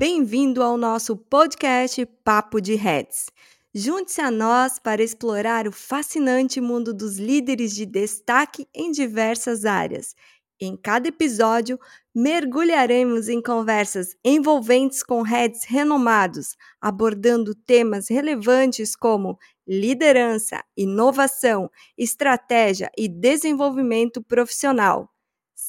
bem-vindo ao nosso podcast Papo de Heads. Junte-se a nós para explorar o fascinante mundo dos líderes de destaque em diversas áreas. Em cada episódio, mergulharemos em conversas envolventes com heads renomados, abordando temas relevantes como liderança, inovação, estratégia e desenvolvimento profissional.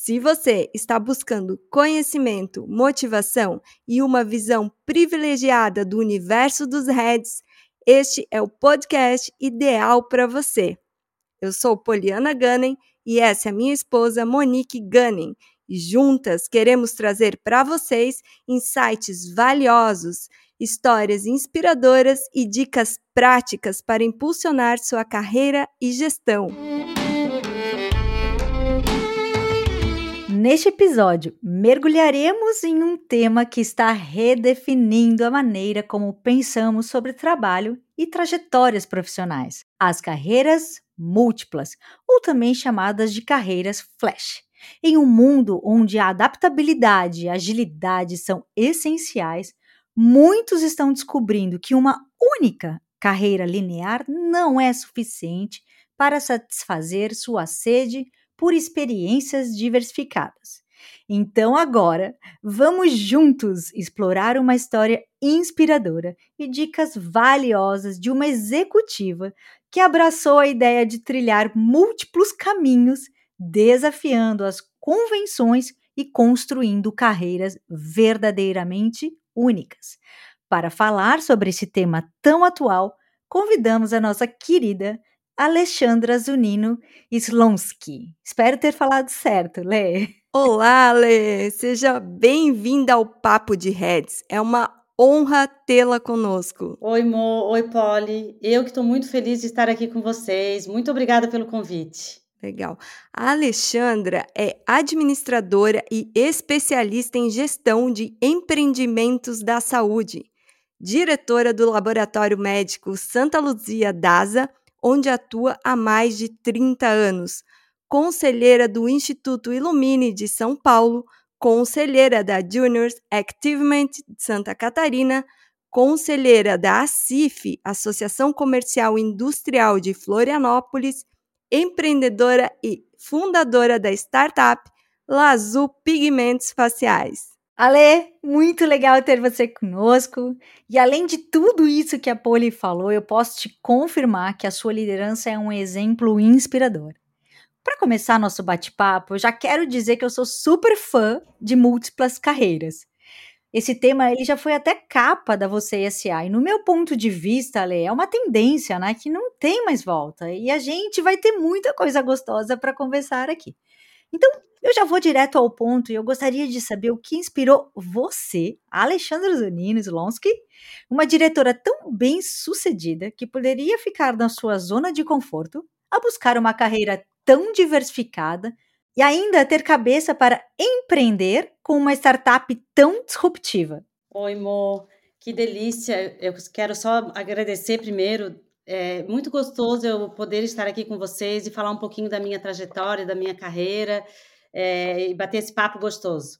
Se você está buscando conhecimento, motivação e uma visão privilegiada do universo dos heads, este é o podcast ideal para você. Eu sou Poliana Gunning e essa é minha esposa Monique Gunning. E juntas queremos trazer para vocês insights valiosos, histórias inspiradoras e dicas práticas para impulsionar sua carreira e gestão. Neste episódio, mergulharemos em um tema que está redefinindo a maneira como pensamos sobre trabalho e trajetórias profissionais: as carreiras múltiplas, ou também chamadas de carreiras flash. Em um mundo onde a adaptabilidade e a agilidade são essenciais, muitos estão descobrindo que uma única carreira linear não é suficiente para satisfazer sua sede por experiências diversificadas. Então, agora, vamos juntos explorar uma história inspiradora e dicas valiosas de uma executiva que abraçou a ideia de trilhar múltiplos caminhos, desafiando as convenções e construindo carreiras verdadeiramente únicas. Para falar sobre esse tema tão atual, convidamos a nossa querida Alexandra Zunino Slonsky. Espero ter falado certo, Lê. Olá, Lê! Seja bem-vinda ao Papo de Heads. É uma honra tê-la conosco. Oi, Mo. Oi, Polly. Eu que estou muito feliz de estar aqui com vocês. Muito obrigada pelo convite. Legal. A Alexandra é administradora e especialista em gestão de empreendimentos da saúde, diretora do Laboratório Médico Santa Luzia DASA onde atua há mais de 30 anos, conselheira do Instituto Ilumine de São Paulo, conselheira da Juniors Activement de Santa Catarina, conselheira da ACIF, Associação Comercial Industrial de Florianópolis, empreendedora e fundadora da startup Lazu Pigmentos Faciais. Ale, muito legal ter você conosco. E além de tudo isso que a Poli falou, eu posso te confirmar que a sua liderança é um exemplo inspirador. Para começar nosso bate-papo, eu já quero dizer que eu sou super fã de múltiplas carreiras. Esse tema ele já foi até capa da Você SA. E no meu ponto de vista, Ale, é uma tendência, né, que não tem mais volta. E a gente vai ter muita coisa gostosa para conversar aqui. Então, eu já vou direto ao ponto e eu gostaria de saber o que inspirou você, Alexandra Zanino Slonsky, uma diretora tão bem sucedida que poderia ficar na sua zona de conforto, a buscar uma carreira tão diversificada e ainda ter cabeça para empreender com uma startup tão disruptiva. Oi, Mo, que delícia! Eu quero só agradecer primeiro. É muito gostoso eu poder estar aqui com vocês e falar um pouquinho da minha trajetória, da minha carreira é, e bater esse papo gostoso.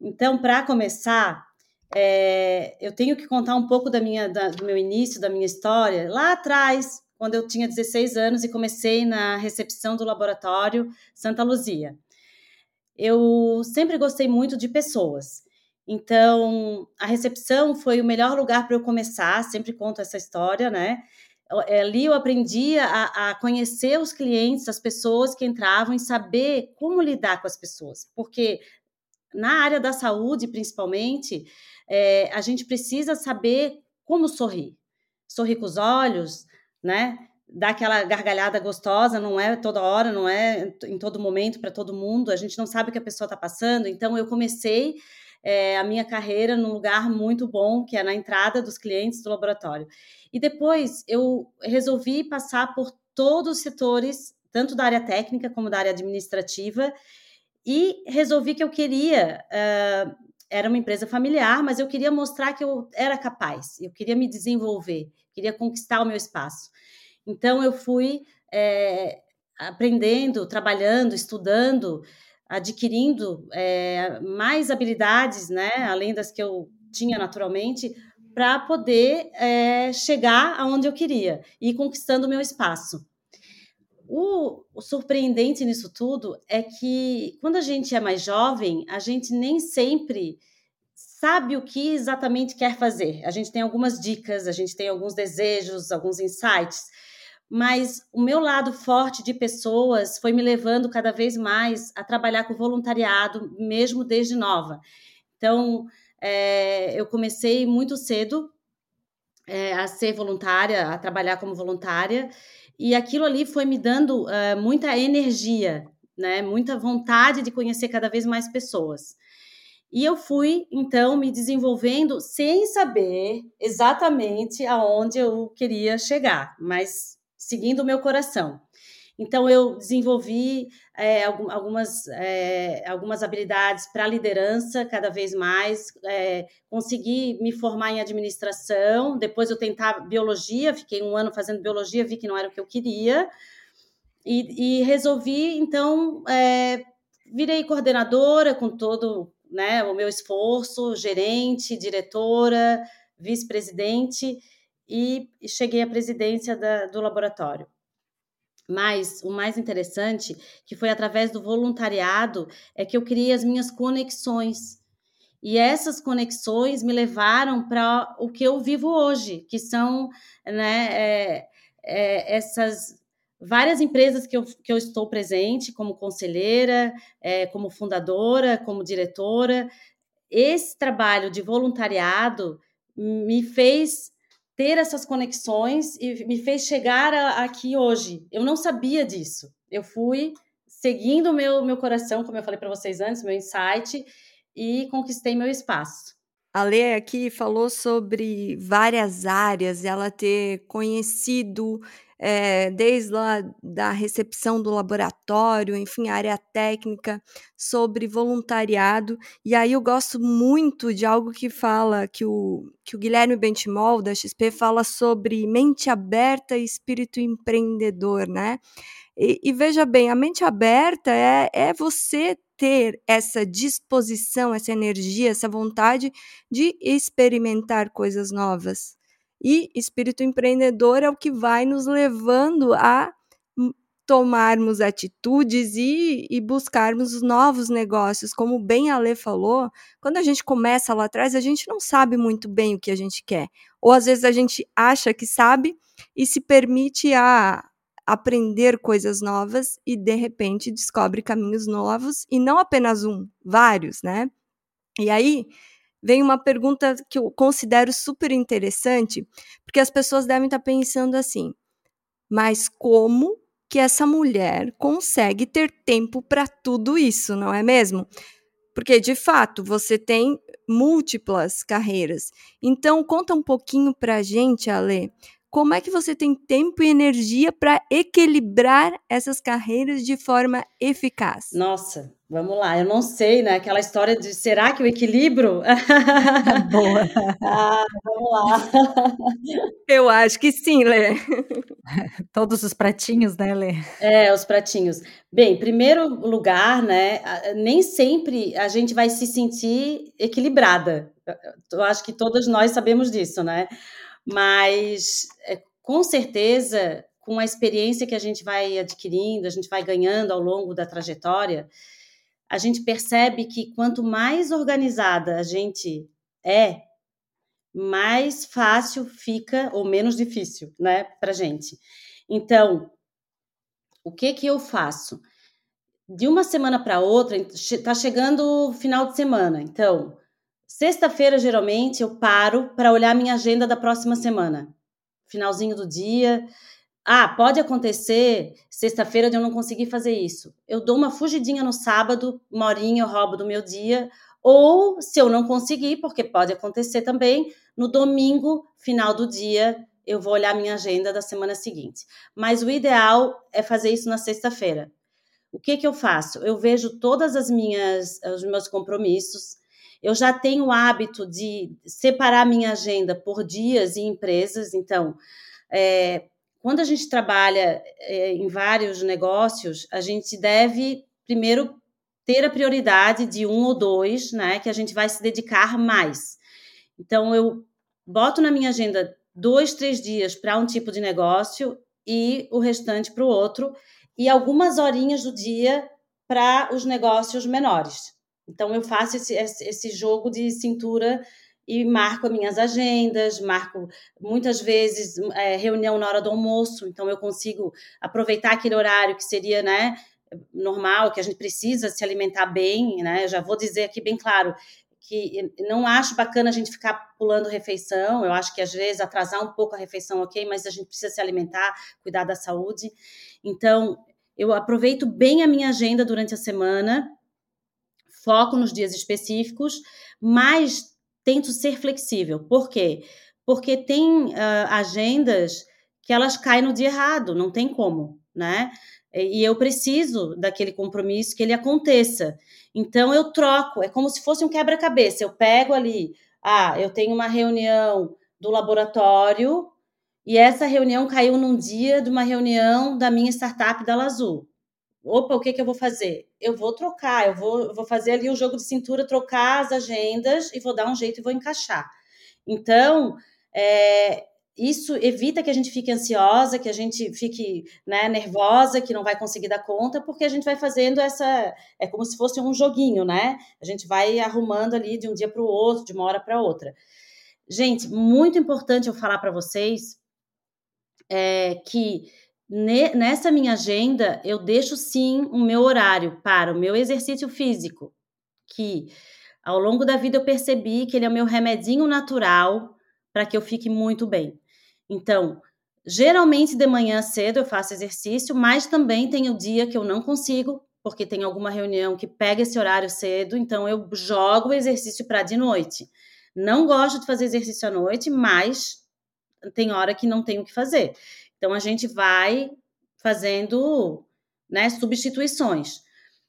Então, para começar, é, eu tenho que contar um pouco da minha, da, do meu início, da minha história. Lá atrás, quando eu tinha 16 anos e comecei na recepção do laboratório Santa Luzia. Eu sempre gostei muito de pessoas. Então, a recepção foi o melhor lugar para eu começar, sempre conto essa história, né? É, ali eu aprendi a, a, conhecer os clientes, as pessoas que entravam e saber como lidar com as pessoas, porque na área da saúde, principalmente, é, a gente precisa saber como sorrir. Sorrir com os olhos, né? Dar aquela gargalhada gostosa, não é toda hora, não é em todo momento para todo mundo, a gente não sabe o que a pessoa está passando. Então, eu comecei é, a minha carreira num lugar muito bom, que é na entrada dos clientes do laboratório. E depois eu resolvi passar por todos os setores, tanto da área técnica como da área administrativa, e resolvi que eu queria. Uh, era uma empresa familiar, mas eu queria mostrar que eu era capaz, eu queria me desenvolver, queria conquistar o meu espaço. Então, eu fui é, aprendendo, trabalhando, estudando, adquirindo é, mais habilidades, né, além das que eu tinha naturalmente para poder é, chegar aonde eu queria e conquistando o meu espaço. O, o, surpreendente nisso tudo é que quando a gente é mais jovem, a gente nem sempre sabe o que exatamente quer fazer. A gente tem algumas dicas, a gente tem alguns desejos, alguns insights, mas o meu lado forte de pessoas foi me levando cada vez mais a trabalhar com voluntariado, mesmo desde nova. Então, é, eu comecei muito cedo é, a ser voluntária, a trabalhar como voluntária, e aquilo ali foi me dando uh, muita energia, né, muita vontade de conhecer cada vez mais pessoas. E eu fui, então, me desenvolvendo sem saber exatamente aonde eu queria chegar, mas seguindo o meu coração. Então, eu desenvolvi é, algumas, é, algumas habilidades para liderança cada vez mais, é, consegui me formar em administração, depois eu tentar biologia, fiquei um ano fazendo biologia, vi que não era o que eu queria, e, e resolvi, então, é, virei coordenadora com todo né, o meu esforço, gerente, diretora, vice-presidente, e cheguei à presidência da, do laboratório. Mas o mais interessante, que foi através do voluntariado, é que eu criei as minhas conexões. E essas conexões me levaram para o que eu vivo hoje, que são né, é, é, essas várias empresas que eu, que eu estou presente como conselheira, é, como fundadora, como diretora. Esse trabalho de voluntariado me fez ter essas conexões e me fez chegar a, aqui hoje. Eu não sabia disso. Eu fui seguindo o meu, meu coração, como eu falei para vocês antes, meu insight, e conquistei meu espaço. A Lê aqui falou sobre várias áreas, ela ter conhecido é, desde lá da recepção do laboratório, enfim, área técnica, sobre voluntariado. E aí eu gosto muito de algo que fala, que o, que o Guilherme Bentimol, da XP, fala sobre mente aberta e espírito empreendedor, né? E, e veja bem, a mente aberta é, é você ter essa disposição, essa energia, essa vontade de experimentar coisas novas. E espírito empreendedor é o que vai nos levando a tomarmos atitudes e, e buscarmos novos negócios. Como bem a Lê falou, quando a gente começa lá atrás, a gente não sabe muito bem o que a gente quer. Ou às vezes a gente acha que sabe e se permite a aprender coisas novas e de repente descobre caminhos novos e não apenas um, vários, né? E aí vem uma pergunta que eu considero super interessante, porque as pessoas devem estar pensando assim: mas como que essa mulher consegue ter tempo para tudo isso, não é mesmo? Porque de fato você tem múltiplas carreiras. Então conta um pouquinho para a gente, Ale, como é que você tem tempo e energia para equilibrar essas carreiras de forma eficaz? Nossa, vamos lá. Eu não sei, né? Aquela história de será que o equilíbrio? Boa. ah, vamos lá. Eu acho que sim, Lê. Todos os pratinhos, né, Lê? É, os pratinhos. Bem, primeiro lugar, né? Nem sempre a gente vai se sentir equilibrada. Eu acho que todas nós sabemos disso, né? Mas, é, com certeza, com a experiência que a gente vai adquirindo, a gente vai ganhando ao longo da trajetória, a gente percebe que quanto mais organizada a gente é, mais fácil fica ou menos difícil, né, para gente. Então, o que que eu faço? De uma semana para outra, está chegando o final de semana, então Sexta-feira, geralmente, eu paro para olhar minha agenda da próxima semana. Finalzinho do dia. Ah, pode acontecer sexta-feira de eu não conseguir fazer isso. Eu dou uma fugidinha no sábado, uma horinha eu roubo do meu dia. Ou, se eu não conseguir, porque pode acontecer também, no domingo, final do dia, eu vou olhar minha agenda da semana seguinte. Mas o ideal é fazer isso na sexta-feira. O que, que eu faço? Eu vejo todas as minhas, os meus compromissos, eu já tenho o hábito de separar minha agenda por dias e empresas, então, é, quando a gente trabalha é, em vários negócios, a gente deve primeiro ter a prioridade de um ou dois, né, que a gente vai se dedicar mais. Então, eu boto na minha agenda dois, três dias para um tipo de negócio e o restante para o outro, e algumas horinhas do dia para os negócios menores. Então, eu faço esse, esse jogo de cintura e marco as minhas agendas, marco muitas vezes é, reunião na hora do almoço, então eu consigo aproveitar aquele horário que seria, né, normal, que a gente precisa se alimentar bem, né? Eu já vou dizer aqui bem claro que não acho bacana a gente ficar pulando refeição. Eu acho que às vezes atrasar um pouco a refeição, ok, mas a gente precisa se alimentar, cuidar da saúde. Então, eu aproveito bem a minha agenda durante a semana, foco nos dias específicos, mas tento ser flexível. Por quê? Porque tem uh, agendas que elas caem no dia errado, não tem como, né? E eu preciso daquele compromisso que ele aconteça. Então eu troco, é como se fosse um quebra-cabeça. Eu pego ali, ah, eu tenho uma reunião do laboratório e essa reunião caiu num dia de uma reunião da minha startup da Lazul. Opa, o que, que eu vou fazer? Eu vou trocar, eu vou, eu vou fazer ali o jogo de cintura, trocar as agendas e vou dar um jeito e vou encaixar. Então, é, isso evita que a gente fique ansiosa, que a gente fique né, nervosa, que não vai conseguir dar conta, porque a gente vai fazendo essa. É como se fosse um joguinho, né? A gente vai arrumando ali de um dia para o outro, de uma hora para outra. Gente, muito importante eu falar para vocês é, que nessa minha agenda eu deixo sim o meu horário para o meu exercício físico, que ao longo da vida eu percebi que ele é o meu remedinho natural para que eu fique muito bem. Então, geralmente de manhã cedo eu faço exercício, mas também tem o dia que eu não consigo, porque tem alguma reunião que pega esse horário cedo, então eu jogo o exercício para de noite. Não gosto de fazer exercício à noite, mas tem hora que não tenho o que fazer. Então a gente vai fazendo né, substituições.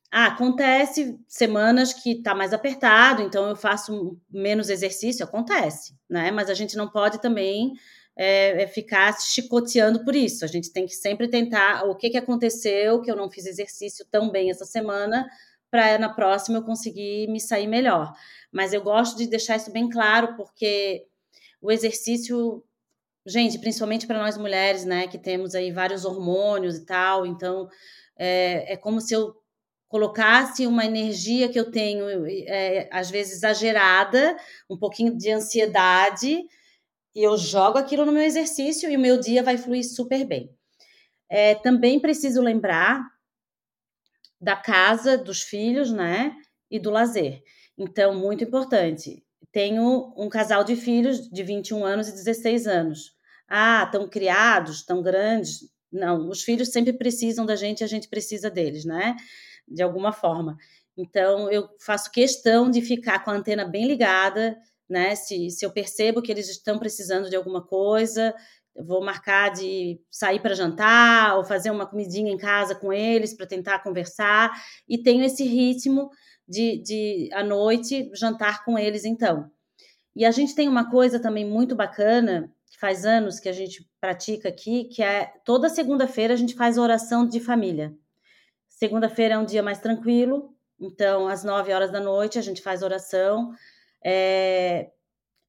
Ah, acontece semanas que está mais apertado, então eu faço menos exercício, acontece, né? Mas a gente não pode também é, é ficar chicoteando por isso. A gente tem que sempre tentar o que, que aconteceu, que eu não fiz exercício tão bem essa semana, para na próxima eu conseguir me sair melhor. Mas eu gosto de deixar isso bem claro, porque o exercício, gente, principalmente para nós mulheres, né, que temos aí vários hormônios e tal, então é, é como se eu colocasse uma energia que eu tenho, é, às vezes exagerada, um pouquinho de ansiedade, e eu jogo aquilo no meu exercício e o meu dia vai fluir super bem. É, também preciso lembrar da casa, dos filhos, né? E do lazer. Então, muito importante. Tenho um casal de filhos de 21 anos e 16 anos. Ah, estão criados, estão grandes. Não, os filhos sempre precisam da gente e a gente precisa deles, né? De alguma forma. Então, eu faço questão de ficar com a antena bem ligada, né? Se, se eu percebo que eles estão precisando de alguma coisa, eu vou marcar de sair para jantar ou fazer uma comidinha em casa com eles para tentar conversar e tenho esse ritmo de, de à noite jantar com eles então. E a gente tem uma coisa também muito bacana, que faz anos que a gente pratica aqui, que é toda segunda-feira a gente faz oração de família. Segunda-feira é um dia mais tranquilo, então às nove horas da noite a gente faz oração é,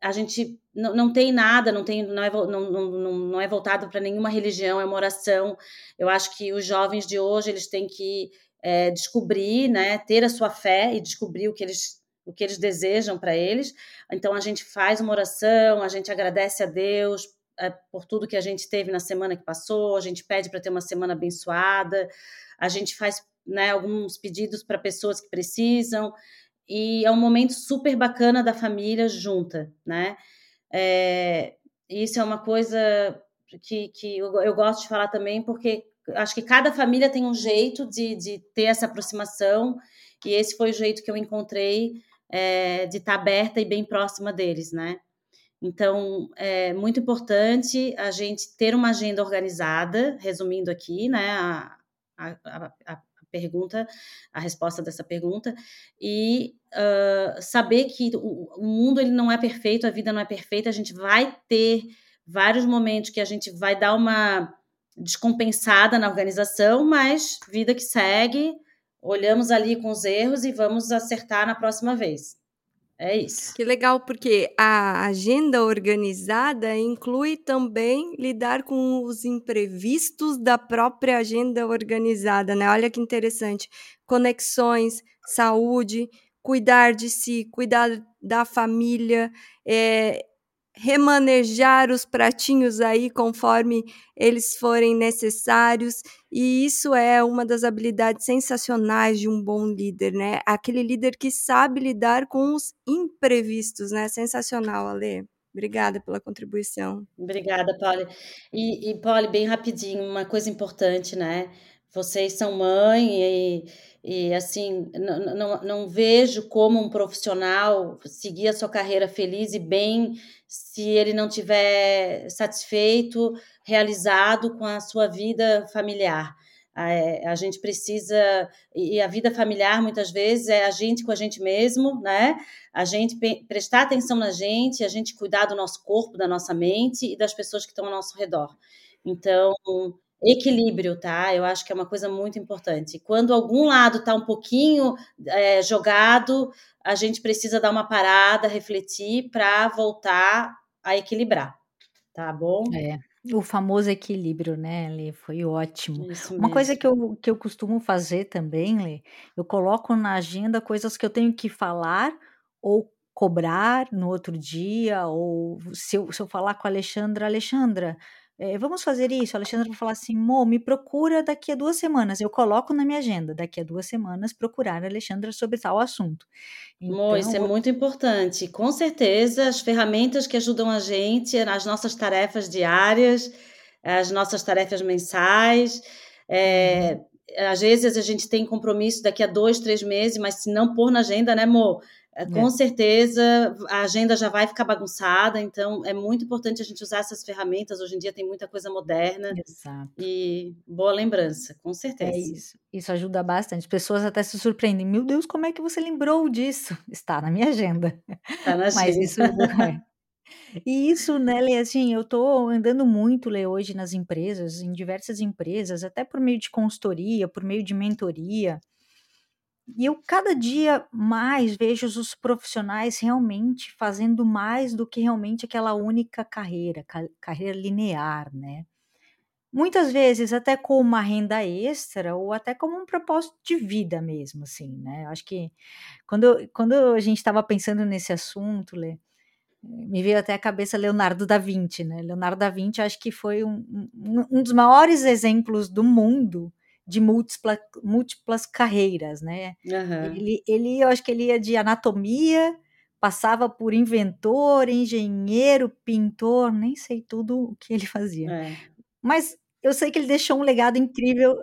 a gente não, não tem nada, não, tem, não, é, não, não, não é voltado para nenhuma religião, é uma oração. Eu acho que os jovens de hoje eles têm que é, descobrir, né, ter a sua fé e descobrir o que eles o que eles desejam para eles. Então a gente faz uma oração, a gente agradece a Deus é, por tudo que a gente teve na semana que passou, a gente pede para ter uma semana abençoada, a gente faz né, alguns pedidos para pessoas que precisam e é um momento super bacana da família junta, né? É, isso é uma coisa que, que eu, eu, gosto de falar também, porque acho que cada família tem um jeito de, de ter essa aproximação, e esse foi o jeito que eu encontrei é, de estar aberta e bem próxima deles, né? Então, é muito importante a gente ter uma agenda organizada, resumindo aqui, né, a, a, a, pergunta, a resposta dessa pergunta, e uh, saber que o, o, mundo ele não é perfeito, a vida não é perfeita, a gente vai ter vários momentos que a gente vai dar uma descompensada na organização, mas vida que segue, olhamos ali com os erros e vamos acertar na próxima vez. É isso. Que legal, porque a agenda organizada inclui também lidar com os imprevistos da própria agenda organizada, né? Olha que interessante. Conexões, saúde, cuidar de si, cuidar da família, é, remanejar os pratinhos aí conforme eles forem necessários, e isso é uma das habilidades sensacionais de um bom líder, né? Aquele líder que sabe lidar com os imprevistos, né? Sensacional, Ale. Obrigada pela contribuição. Obrigada, Polly. E, e Polly, bem rapidinho, uma coisa importante, né? Vocês são mãe e, e assim, não, não, não vejo como um profissional seguir a sua carreira feliz e bem se ele não tiver satisfeito, realizado com a sua vida familiar. É, a gente precisa, e a vida familiar muitas vezes é a gente com a gente mesmo, né? A gente prestar atenção na gente, a gente cuidar do nosso corpo, da nossa mente e das pessoas que estão ao nosso redor. Então, equilíbrio, tá? Eu acho que é uma coisa muito importante. Quando algum lado está um pouquinho é, jogado, a gente precisa dar uma parada, refletir para voltar a equilibrar, tá bom? É. O famoso equilíbrio, né, Lê? Foi ótimo. Uma coisa que eu, que eu costumo fazer também, Lê, eu coloco na agenda coisas que eu tenho que falar ou cobrar no outro dia, ou se eu, se eu falar com a Alexandra, Alexandra, é, vamos fazer isso. A Alexandra vai falar assim, Mo, me procura daqui a duas semanas. Eu coloco na minha agenda, daqui a duas semanas, procurar a Alexandra sobre tal assunto. Mo, isso é Então, muito importante. Com certeza, as ferramentas que ajudam a gente nas nossas tarefas diárias, as nossas tarefas mensais. é, às vezes a gente tem compromisso daqui a dois, três meses, mas se não pôr na agenda, né, Mo? É, Com é, certeza a agenda já vai ficar bagunçada, então é muito importante a gente usar essas ferramentas. Hoje em dia tem muita coisa moderna exato. e boa lembrança, com É certeza. isso. Isso ajuda bastante. As pessoas até se surpreendem. Meu Deus, como é que você lembrou disso? Está na minha agenda. Tá na Mas agenda. isso é. E isso, né, Lê, assim, eu tô andando muito, Lê, hoje nas empresas, em diversas empresas, até por meio de consultoria, por meio de mentoria. E eu cada dia mais vejo os profissionais realmente fazendo mais do que realmente aquela única carreira, ca- carreira linear, né? Muitas vezes até com uma renda extra ou até como um propósito de vida mesmo, assim, né? Acho que quando, quando a gente estava pensando nesse assunto, Lê, me veio até a cabeça Leonardo da Vinci, né? Leonardo da Vinci acho que foi um, um, um dos maiores exemplos do mundo de múltipla, múltiplas carreiras, né? Aham, Ele, ele, eu acho que ele ia de anatomia, passava por inventor, engenheiro, pintor, nem sei tudo o que ele fazia. é. Mas eu sei que ele deixou um legado incrível,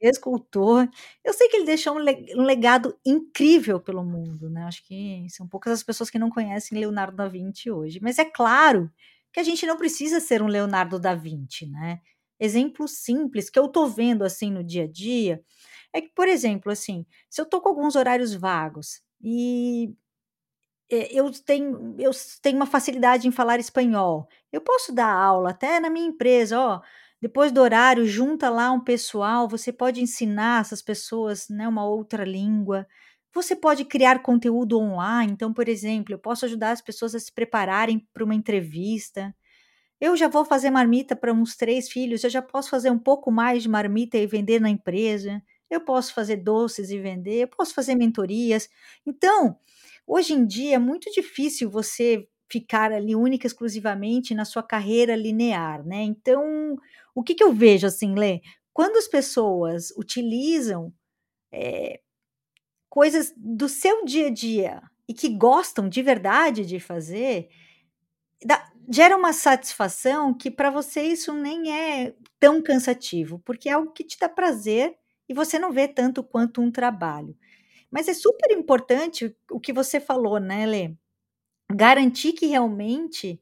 escultor. Eu sei que ele deixou um um legado incrível pelo mundo, né, acho que são poucas as pessoas que não conhecem Leonardo da Vinci hoje. Mas é claro que a gente não precisa ser um Leonardo da Vinci, né. Exemplo simples que eu tô vendo, assim, no dia a dia, é que, por exemplo, assim, se eu tô com alguns horários vagos e eh, eu tenho eu tenho uma facilidade em falar espanhol. Eu posso dar aula até na minha empresa, ó, depois do horário junta lá um pessoal, você pode ensinar essas pessoas, né, uma outra língua. Você pode criar conteúdo online, então, por exemplo, eu posso ajudar as pessoas a se prepararem para uma entrevista. Eu já vou fazer marmita para uns 3 filhos, eu já posso fazer um pouco mais de marmita e vender na empresa. Eu posso fazer doces e vender, eu posso fazer mentorias. Então, hoje em dia é muito difícil você ficar ali única exclusivamente na sua carreira linear, né. Então, o que que eu vejo, assim, Lê, quando as pessoas utilizam, eh, coisas do seu dia a dia e que gostam de verdade de fazer, Dá gera uma satisfação que para você isso nem é tão cansativo, porque é algo que te dá prazer e você não vê tanto quanto um trabalho. Mas é super importante o que você falou, né, Lê, garantir que realmente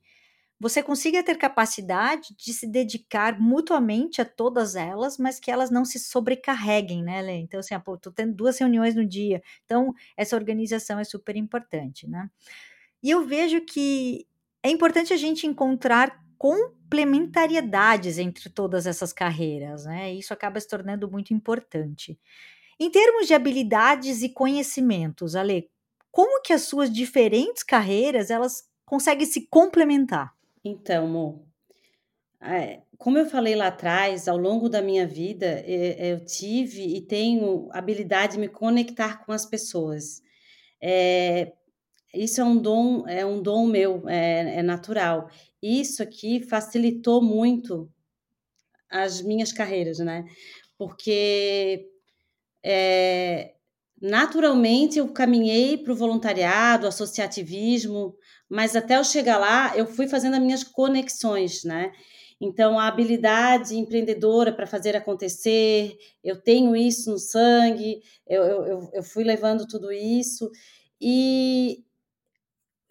você consiga ter capacidade de se dedicar mutuamente a todas elas, mas que elas não se sobrecarreguem, né, Lê. Então assim, ah, pô, tô tendo 2 reuniões no dia, então essa organização é super importante, né. E eu vejo que é importante a gente encontrar complementariedades entre todas essas carreiras, né, isso acaba se tornando muito importante. Em termos de habilidades e conhecimentos, Ale, como que as suas diferentes carreiras elas conseguem se complementar? Então, Mo, é, como eu falei lá atrás, ao longo da minha vida, é, eu tive e tenho habilidade de me conectar com as pessoas. É, isso é um dom, é um dom meu, é, é natural. Isso aqui facilitou muito as minhas carreiras, né? Porque é, naturalmente eu caminhei para o voluntariado, associativismo, mas até eu chegar lá, eu fui fazendo as minhas conexões, né? Então, a habilidade empreendedora para fazer acontecer, eu tenho isso no sangue, eu, eu, eu fui levando tudo isso. E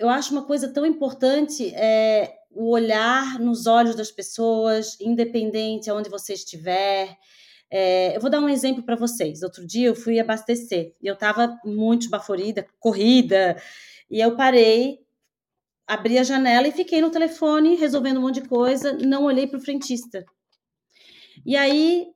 eu acho uma coisa tão importante é o olhar nos olhos das pessoas, independente aonde você estiver. É, eu vou dar um exemplo para vocês. Outro dia eu fui abastecer e eu estava muito baforida, corrida, e eu parei, abri a janela e fiquei no telefone resolvendo um monte de coisa, não olhei para o frentista. E aí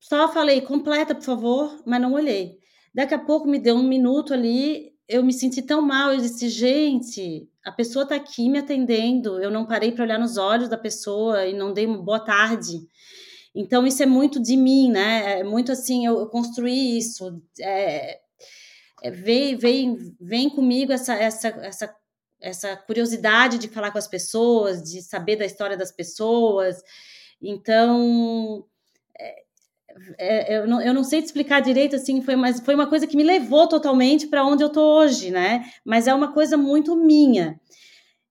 só falei, completa, por favor, mas não olhei. Daqui a pouco me deu um minuto ali, eu me senti tão mal. Eu disse, gente, a pessoa está aqui me atendendo. Eu não parei para olhar nos olhos da pessoa e não dei uma boa tarde. Então, isso é muito de mim, né? É muito assim, eu, eu construí isso. É, é, vem, vem, vem comigo essa, essa, essa, essa curiosidade de falar com as pessoas, de saber da história das pessoas. Então, é, é, eu, não, eu não sei te explicar direito, assim, foi, mas foi uma coisa que me levou totalmente para onde eu tô hoje, né? Mas é uma coisa muito minha.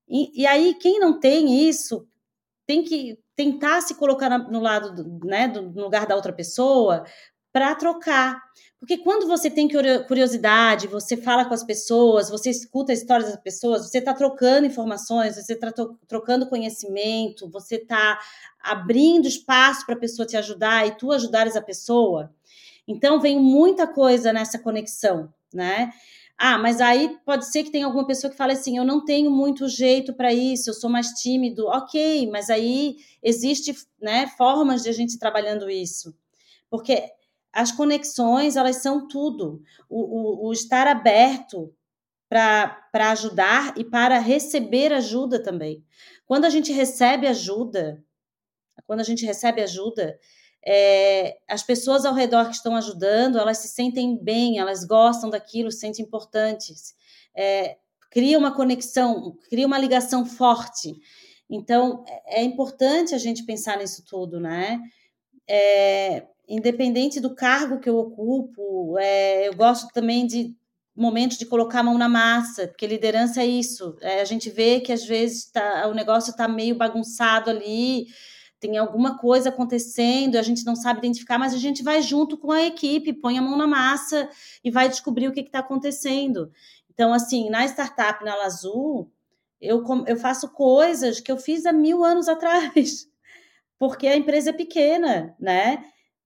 E, e aí, quem não tem isso, tem que tentar se colocar no lado, do, né, do, no lugar da outra pessoa para trocar. Porque quando você tem curiosidade, você fala com as pessoas, você escuta a história das pessoas, você está trocando informações, você está trocando conhecimento, você está abrindo espaço para a pessoa te ajudar e tu ajudares a pessoa. Então vem muita coisa nessa conexão, né? Ah, mas aí pode ser que tenha alguma pessoa que fale assim: eu não tenho muito jeito para isso, eu sou mais tímido. Ok, mas aí existe né, formas de a gente trabalhando isso. Porque as conexões, elas são tudo. O, o, o estar aberto para ajudar e para receber ajuda também. Quando a gente recebe ajuda, quando a gente recebe ajuda, é, as pessoas ao redor que estão ajudando, elas se sentem bem, elas gostam daquilo, se sentem importantes. É, cria uma conexão, cria uma ligação forte. Então, é, é importante a gente pensar nisso tudo, né? É, independente do cargo que eu ocupo, é, eu gosto também de momentos de colocar a mão na massa, porque liderança é isso. É, a gente vê que às vezes tá, o negócio está meio bagunçado ali, tem alguma coisa acontecendo, a gente não sabe identificar, mas a gente vai junto com a equipe, põe a mão na massa e vai descobrir o que está acontecendo. Então, assim, na startup, na Lazul, eu, eu faço coisas que eu fiz há mil anos atrás, porque a empresa é pequena, né?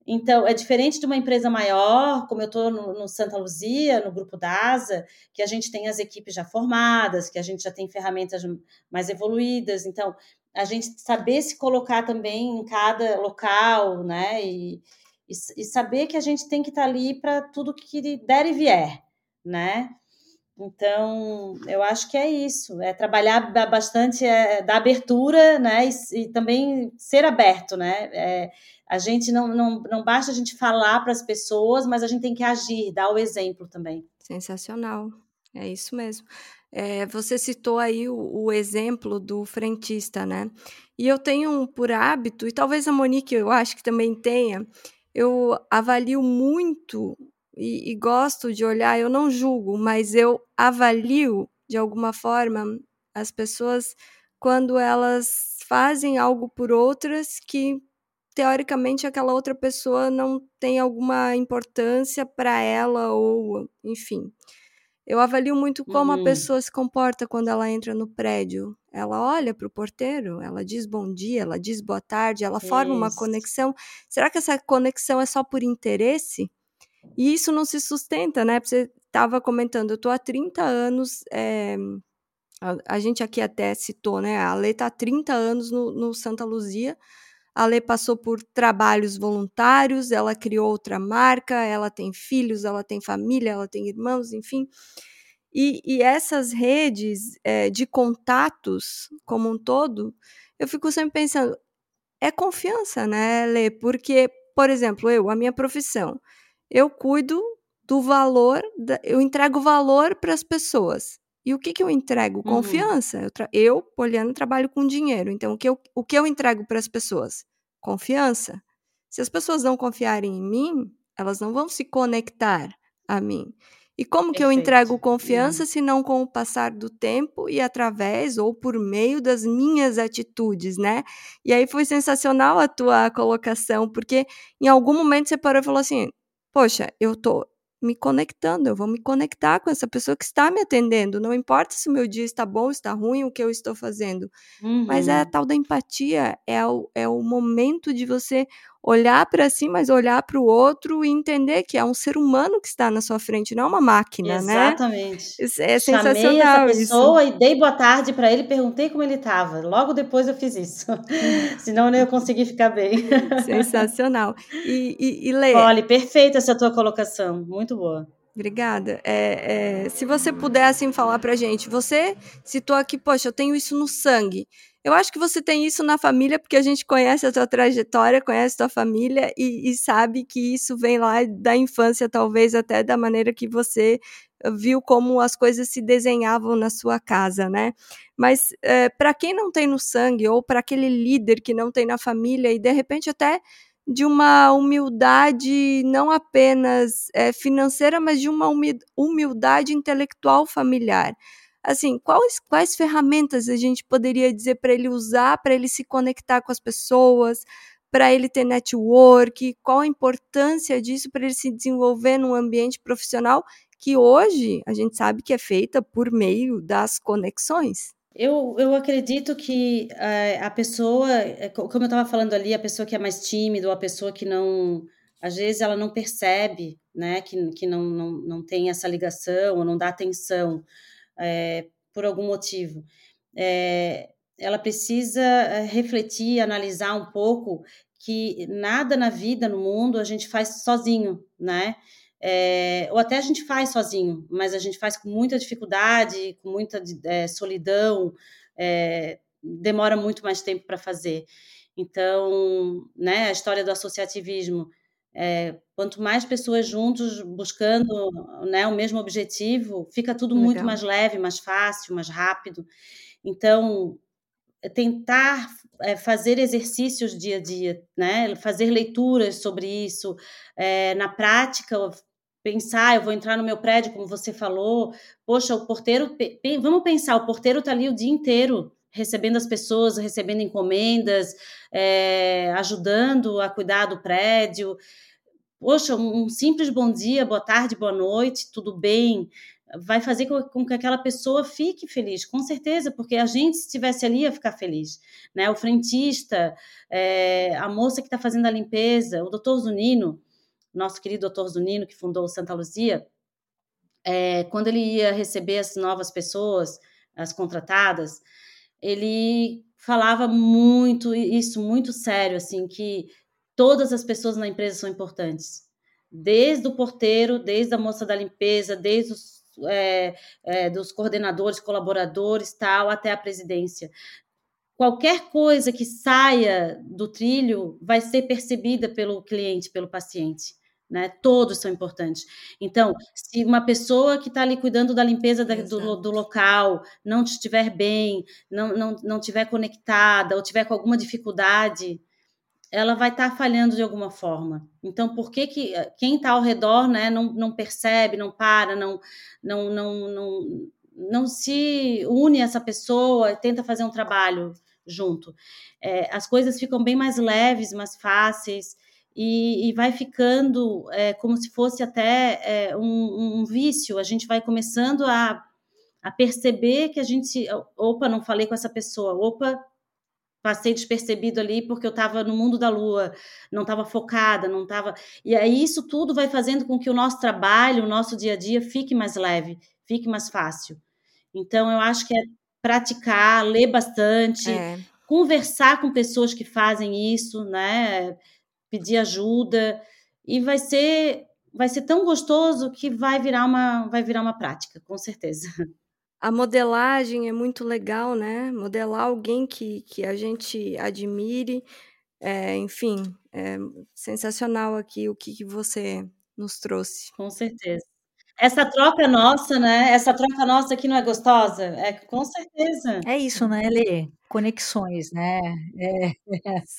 Então, é diferente de uma empresa maior, como eu estou no, no, Santa Luzia, no grupo DASA, que a gente tem as equipes já formadas, que a gente já tem ferramentas mais evoluídas. Então, a gente saber se colocar também em cada local, né? E, e, e saber que a gente tem que estar tá ali para tudo que der e vier, né? Então, eu acho que é isso, é trabalhar bastante, é, da abertura, né? E, e, também ser aberto, né? É, a gente não, não, não basta a gente falar para as pessoas, mas a gente tem que agir, dar o exemplo também. Sensacional, é isso mesmo. É, você citou aí o, o, exemplo do frentista, né? E eu tenho por hábito, e talvez a Monique eu acho que também tenha, eu avalio muito e, e gosto de olhar, eu não julgo, mas eu avalio de alguma forma as pessoas quando elas fazem algo por outras que teoricamente aquela outra pessoa não tem alguma importância para ela ou enfim. Eu avalio muito como uhum. a pessoa se comporta quando ela entra no prédio. Ela olha para o porteiro, ela diz bom dia, ela diz boa tarde, ela isso. forma uma conexão. Será que essa conexão é só por interesse? E isso não se sustenta, né? Você estava comentando, eu estou há 30 anos. É, a, a, gente aqui até citou, né? A Lê está há 30 anos no, no Santa Luzia. A Lê passou por trabalhos voluntários, ela criou outra marca, ela tem filhos, ela tem família, ela tem irmãos, enfim. E, e essas redes é, de contatos como um todo, eu fico sempre pensando, é confiança, né, Lê? Porque, por exemplo, eu, a minha profissão, eu cuido do valor, eu entrego valor para as pessoas. E o que, que eu entrego? Uhum. Confiança. Eu, eu, Poliana, trabalho com dinheiro. Então, o que eu, o que eu entrego para as pessoas? Confiança. Se as pessoas não confiarem em mim, elas não vão se conectar a mim. E como Perfeito. que eu entrego confiança uhum. se não com o passar do tempo e através ou por meio das minhas atitudes, né? E aí foi sensacional a tua colocação, porque em algum momento você parou e falou assim: "Poxa, eu tô me conectando, eu vou me conectar com essa pessoa que está me atendendo, não importa se o meu dia está bom, está ruim, o que eu estou fazendo". Uhum. Mas é a tal da empatia, é o, é o momento de você olhar para si, mas olhar para o outro e entender que é um ser humano que está na sua frente, não é uma máquina, Exatamente. né? Exatamente. É sensacional Chamei essa pessoa isso. e dei boa tarde para ele, perguntei como ele estava. Logo depois eu fiz isso. Senão eu não ia conseguir ficar bem. Sensacional. E, e, e Lê... Olha, perfeita essa tua colocação. Muito boa. Obrigada. É, é, se você puder assim falar para gente, você citou aqui, poxa, eu tenho isso no sangue. Eu acho que você tem isso na família porque a gente conhece a tua trajetória, conhece a tua família e, e sabe que isso vem lá da infância, talvez até da maneira que você viu como as coisas se desenhavam na sua casa, né? Mas é, para quem não tem no sangue ou para aquele líder que não tem na família e de repente até de uma humildade não apenas é, financeira, mas de uma humildade intelectual familiar assim, quais, quais ferramentas a gente poderia dizer para ele usar para ele se conectar com as pessoas, para ele ter network, qual a importância disso para ele se desenvolver num ambiente profissional que hoje a gente sabe que é feita por meio das conexões. Eu, eu acredito que é, a pessoa, eh, como eu estava falando ali, a pessoa que é mais tímida, ou a pessoa que não, às vezes ela não percebe, né, que, que não, não, não tem essa ligação, ou não dá atenção é, por algum motivo. É, ela precisa eh, refletir, analisar um pouco que nada na vida, no mundo, a gente faz sozinho, né? É, ou até a gente faz sozinho, mas a gente faz com muita dificuldade, com muita é, solidão, é, demora muito mais tempo para fazer. Então, né, a história do associativismo é, quanto mais pessoas juntos buscando né, o mesmo objetivo, fica tudo Legal. muito mais leve, mais fácil, mais rápido. Então, é tentar é, fazer exercícios dia a dia, né? fazer leituras sobre isso, é, na prática, pensar, eu vou entrar no meu prédio, como você falou, poxa, o porteiro, vamos pensar, o porteiro está ali o dia inteiro recebendo as pessoas, recebendo encomendas, é, ajudando a cuidar do prédio. Poxa, um simples bom dia, boa tarde, boa noite, tudo bem, vai fazer com que aquela pessoa fique feliz, com certeza, porque a gente, se estivesse ali, ia ficar feliz. Né? O frentista, é, a moça que está fazendo a limpeza, o doutor Zunino, nosso querido doutor Zunino, que fundou o Santa Luzia, é, quando ele ia receber as novas pessoas, as contratadas, ele falava muito isso muito sério assim que todas as pessoas na empresa são importantes. Desde o porteiro desde a moça da limpeza desde os é, é, dos coordenadores colaboradores tal até a presidência. Qualquer coisa que saia do trilho vai ser percebida pelo cliente pelo paciente né? Todos são importantes. Então, se uma pessoa que está ali cuidando da limpeza da, do, do, local não estiver bem, não, não, não estiver conectada ou tiver com alguma dificuldade, ela vai estar tá falhando de alguma forma. Então, por que, que eh, quem está ao redor né, não, não percebe, não para, não, não, não, não, não se une a essa pessoa e tenta fazer um trabalho junto? É, as coisas ficam bem mais leves, mais fáceis e, e vai ficando é, como se fosse até é, um, um, vício. A gente vai começando a, a perceber que a gente. Opa, não falei com essa pessoa. Opa, passei despercebido ali porque eu estava no mundo da lua, não estava focada, não estava. E aí isso tudo vai fazendo com que o nosso trabalho, o nosso dia a dia fique mais leve, fique mais fácil. Então eu acho que é praticar, ler bastante, é. conversar com pessoas que fazem isso, né? Pedir ajuda e vai ser vai ser tão gostoso que vai virar uma, vai virar uma prática, com certeza. A modelagem é muito legal, né? Modelar alguém que, que a gente admire. É, enfim, é sensacional aqui o que, que você nos trouxe. Com certeza. Essa troca nossa, né? Essa troca nossa aqui não é gostosa? É, com certeza. É isso, né, Lê? Conexões, né? É.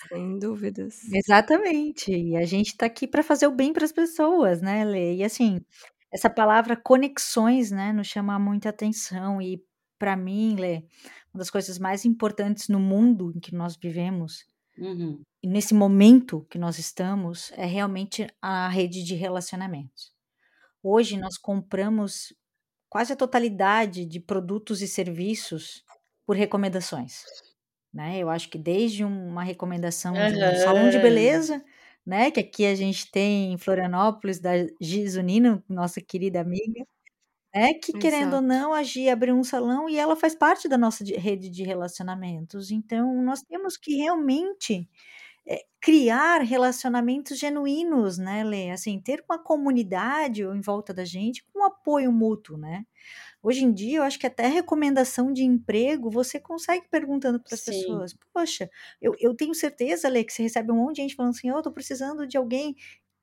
Sem dúvidas. Exatamente. E a gente está aqui para fazer o bem para as pessoas, né, Lê? E assim, essa palavra conexões, né, nos chama muita atenção e para mim, Lê, uma das coisas mais importantes no mundo em que nós vivemos, Uhum. e nesse momento que nós estamos, é realmente a rede de relacionamentos. Hoje nós compramos quase a totalidade de produtos e serviços por recomendações, né? Eu acho que desde uma recomendação de um salão de beleza, né, que aqui a gente tem em Florianópolis, da Gi Zunino, nossa querida amiga, né, que querendo ou Exato. não, a Gi abriu um salão e ela faz parte da nossa de rede de relacionamentos. Então nós temos que realmente, eh, criar relacionamentos genuínos, né, Lê? Assim, ter uma comunidade em volta da gente com apoio mútuo, né? Hoje em dia, eu acho que até recomendação de emprego você consegue perguntando para as pessoas. Poxa, eu, eu tenho certeza, Lê, que você recebe um monte de gente falando assim: "Oh, eu tô precisando de alguém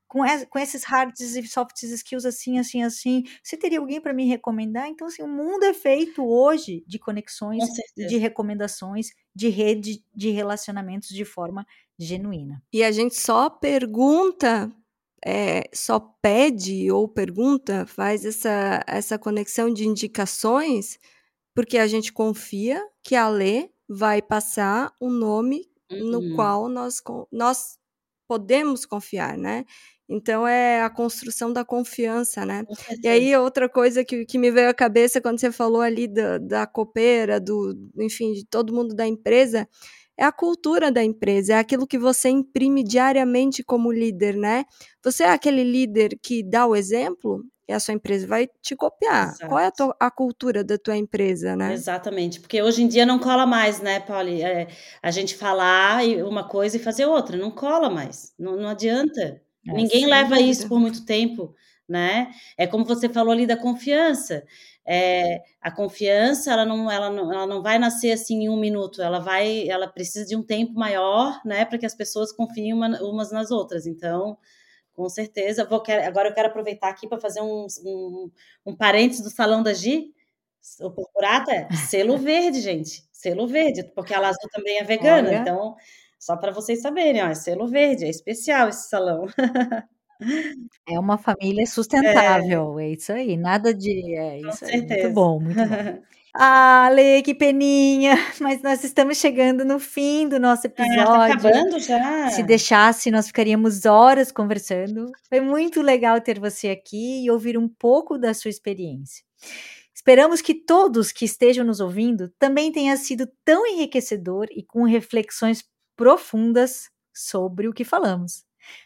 com, es- com esses hard e soft skills assim, assim, assim. Você teria alguém para me recomendar? Então, assim, o mundo é feito hoje de conexões, de recomendações, de rede de relacionamentos de forma genuína. E a gente só pergunta, é, só pede ou pergunta, faz essa, essa conexão de indicações, porque a gente confia que a Lê vai passar um nome no Uhum. qual nós, nós podemos confiar, né? Então é a construção da confiança, né? E aí, outra coisa que, que me veio à cabeça quando você falou ali da, da copeira, do, enfim, de todo mundo da empresa, é a cultura da empresa, é aquilo que você imprime diariamente como líder, né? Você é aquele líder que dá o exemplo e a sua empresa vai te copiar. Qual é a, Exato. tua- a cultura da tua empresa, né? Exatamente, porque hoje em dia não cola mais, né, Pauli? É, a gente falar uma coisa e fazer outra, não cola mais, não, não adianta. É, Ninguém leva isso dúvida. por muito tempo, né? É como você falou ali da confiança. É, a confiança, ela não, ela, não, ela não vai nascer assim em um minuto, ela vai, ela precisa de um tempo maior, né, para que as pessoas confiem uma, umas nas outras. Então, com certeza, vou, quero, agora eu quero aproveitar aqui para fazer um, um, um parênteses do Salão da Gi. O Purpurata, selo verde, gente. Selo verde, porque a Lazo também é vegana. Olha. Então, só para vocês saberem, ó, é selo verde, é especial esse salão. É uma família sustentável, é isso aí, nada de é Com isso aí, muito certeza. bom, muito bom. Ah, Lê, que peninha, mas nós estamos chegando no fim do nosso Ah, tá episódio. acabando já? Se deixasse, nós ficaríamos horas conversando. Foi muito legal ter você aqui e ouvir um pouco da sua experiência. Esperamos que todos que estejam nos ouvindo também tenha sido tão enriquecedor e com reflexões profundas sobre o que falamos.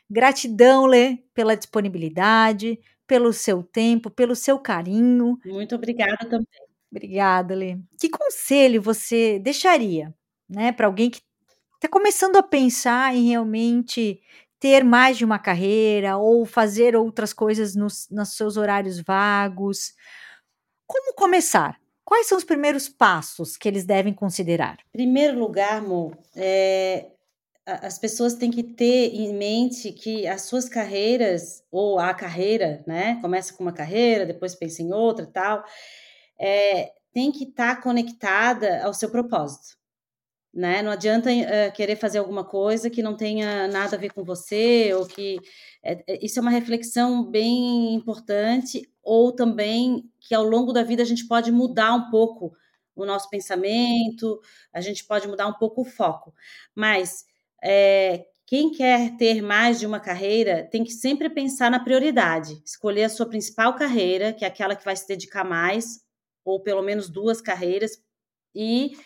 Gratidão, Lê, pela disponibilidade, pelo seu tempo, pelo seu carinho. Muito obrigada também. Obrigada, Lê. Que conselho você deixaria, né, para alguém que está começando a pensar em realmente ter mais de uma carreira ou fazer outras coisas nos, nos seus horários vagos? Como começar? Quais são os primeiros passos que eles devem considerar? Primeiro lugar, Mo, é, a- as pessoas têm que ter em mente que as suas carreiras, ou a carreira, né? Começa com uma carreira, depois pensa em outra e tal, é, tem que estar conectada ao seu propósito. Né? Não adianta eh, querer fazer alguma coisa que não tenha nada a ver com você, ou que. é- é- isso é uma reflexão bem importante, ou também que ao longo da vida a gente pode mudar um pouco o nosso pensamento, a gente pode mudar um pouco o foco. Mas é, quem quer ter mais de uma carreira tem que sempre pensar na prioridade, escolher a sua principal carreira, que é aquela que vai se dedicar mais, ou pelo menos duas carreiras, e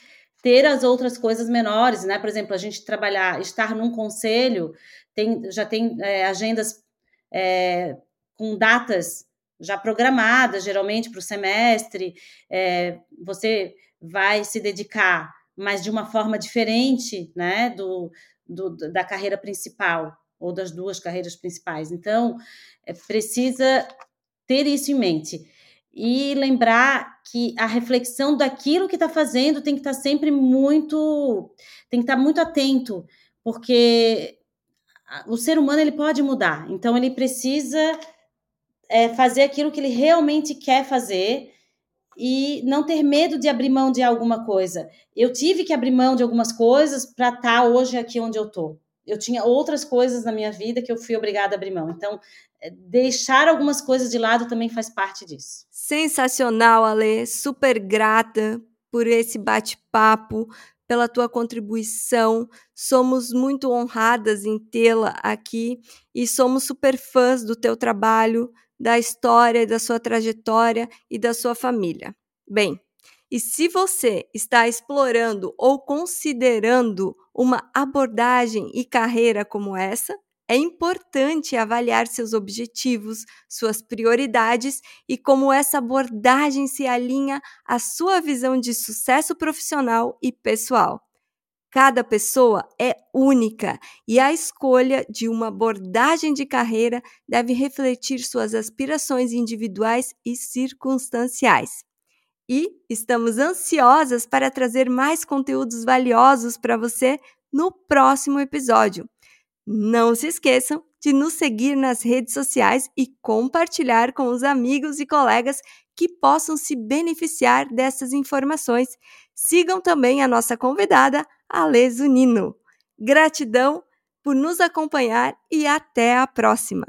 ter as outras coisas menores, né? Por exemplo, a gente trabalhar, estar num conselho, tem, já tem é, agendas é, com datas já programadas, geralmente para o semestre. É, você vai se dedicar, mas de uma forma diferente, né? Do, do, da carreira principal. ou das duas carreiras principais. Então, é, precisa ter isso em mente e lembrar que a reflexão daquilo que está fazendo tem que estar tá sempre muito, tem que estar tá muito atento, porque o ser humano ele pode mudar, então ele precisa é, fazer aquilo que ele realmente quer fazer e não ter medo de abrir mão de alguma coisa. Eu tive que abrir mão de algumas coisas para estar tá hoje aqui onde eu estou. Eu tinha outras coisas na minha vida que eu fui obrigada a abrir mão. Então, é, deixar algumas coisas de lado também faz parte disso. Sensacional, Ale. Super grata por esse bate-papo, pela tua contribuição. Somos muito honradas em tê-la aqui e somos super fãs do teu trabalho, da história, da sua trajetória e da sua família. Bem, e se você está explorando ou considerando uma abordagem e carreira como essa, é importante avaliar seus objetivos, suas prioridades e como essa abordagem se alinha à sua visão de sucesso profissional e pessoal. Cada pessoa é única e a escolha de uma abordagem de carreira deve refletir suas aspirações individuais e circunstanciais. E estamos ansiosas para trazer mais conteúdos valiosos para você no próximo episódio. Não se esqueçam de nos seguir nas redes sociais e compartilhar com os amigos e colegas que possam se beneficiar dessas informações. Sigam também a nossa convidada, Zunino. Gratidão por nos acompanhar e até a próxima!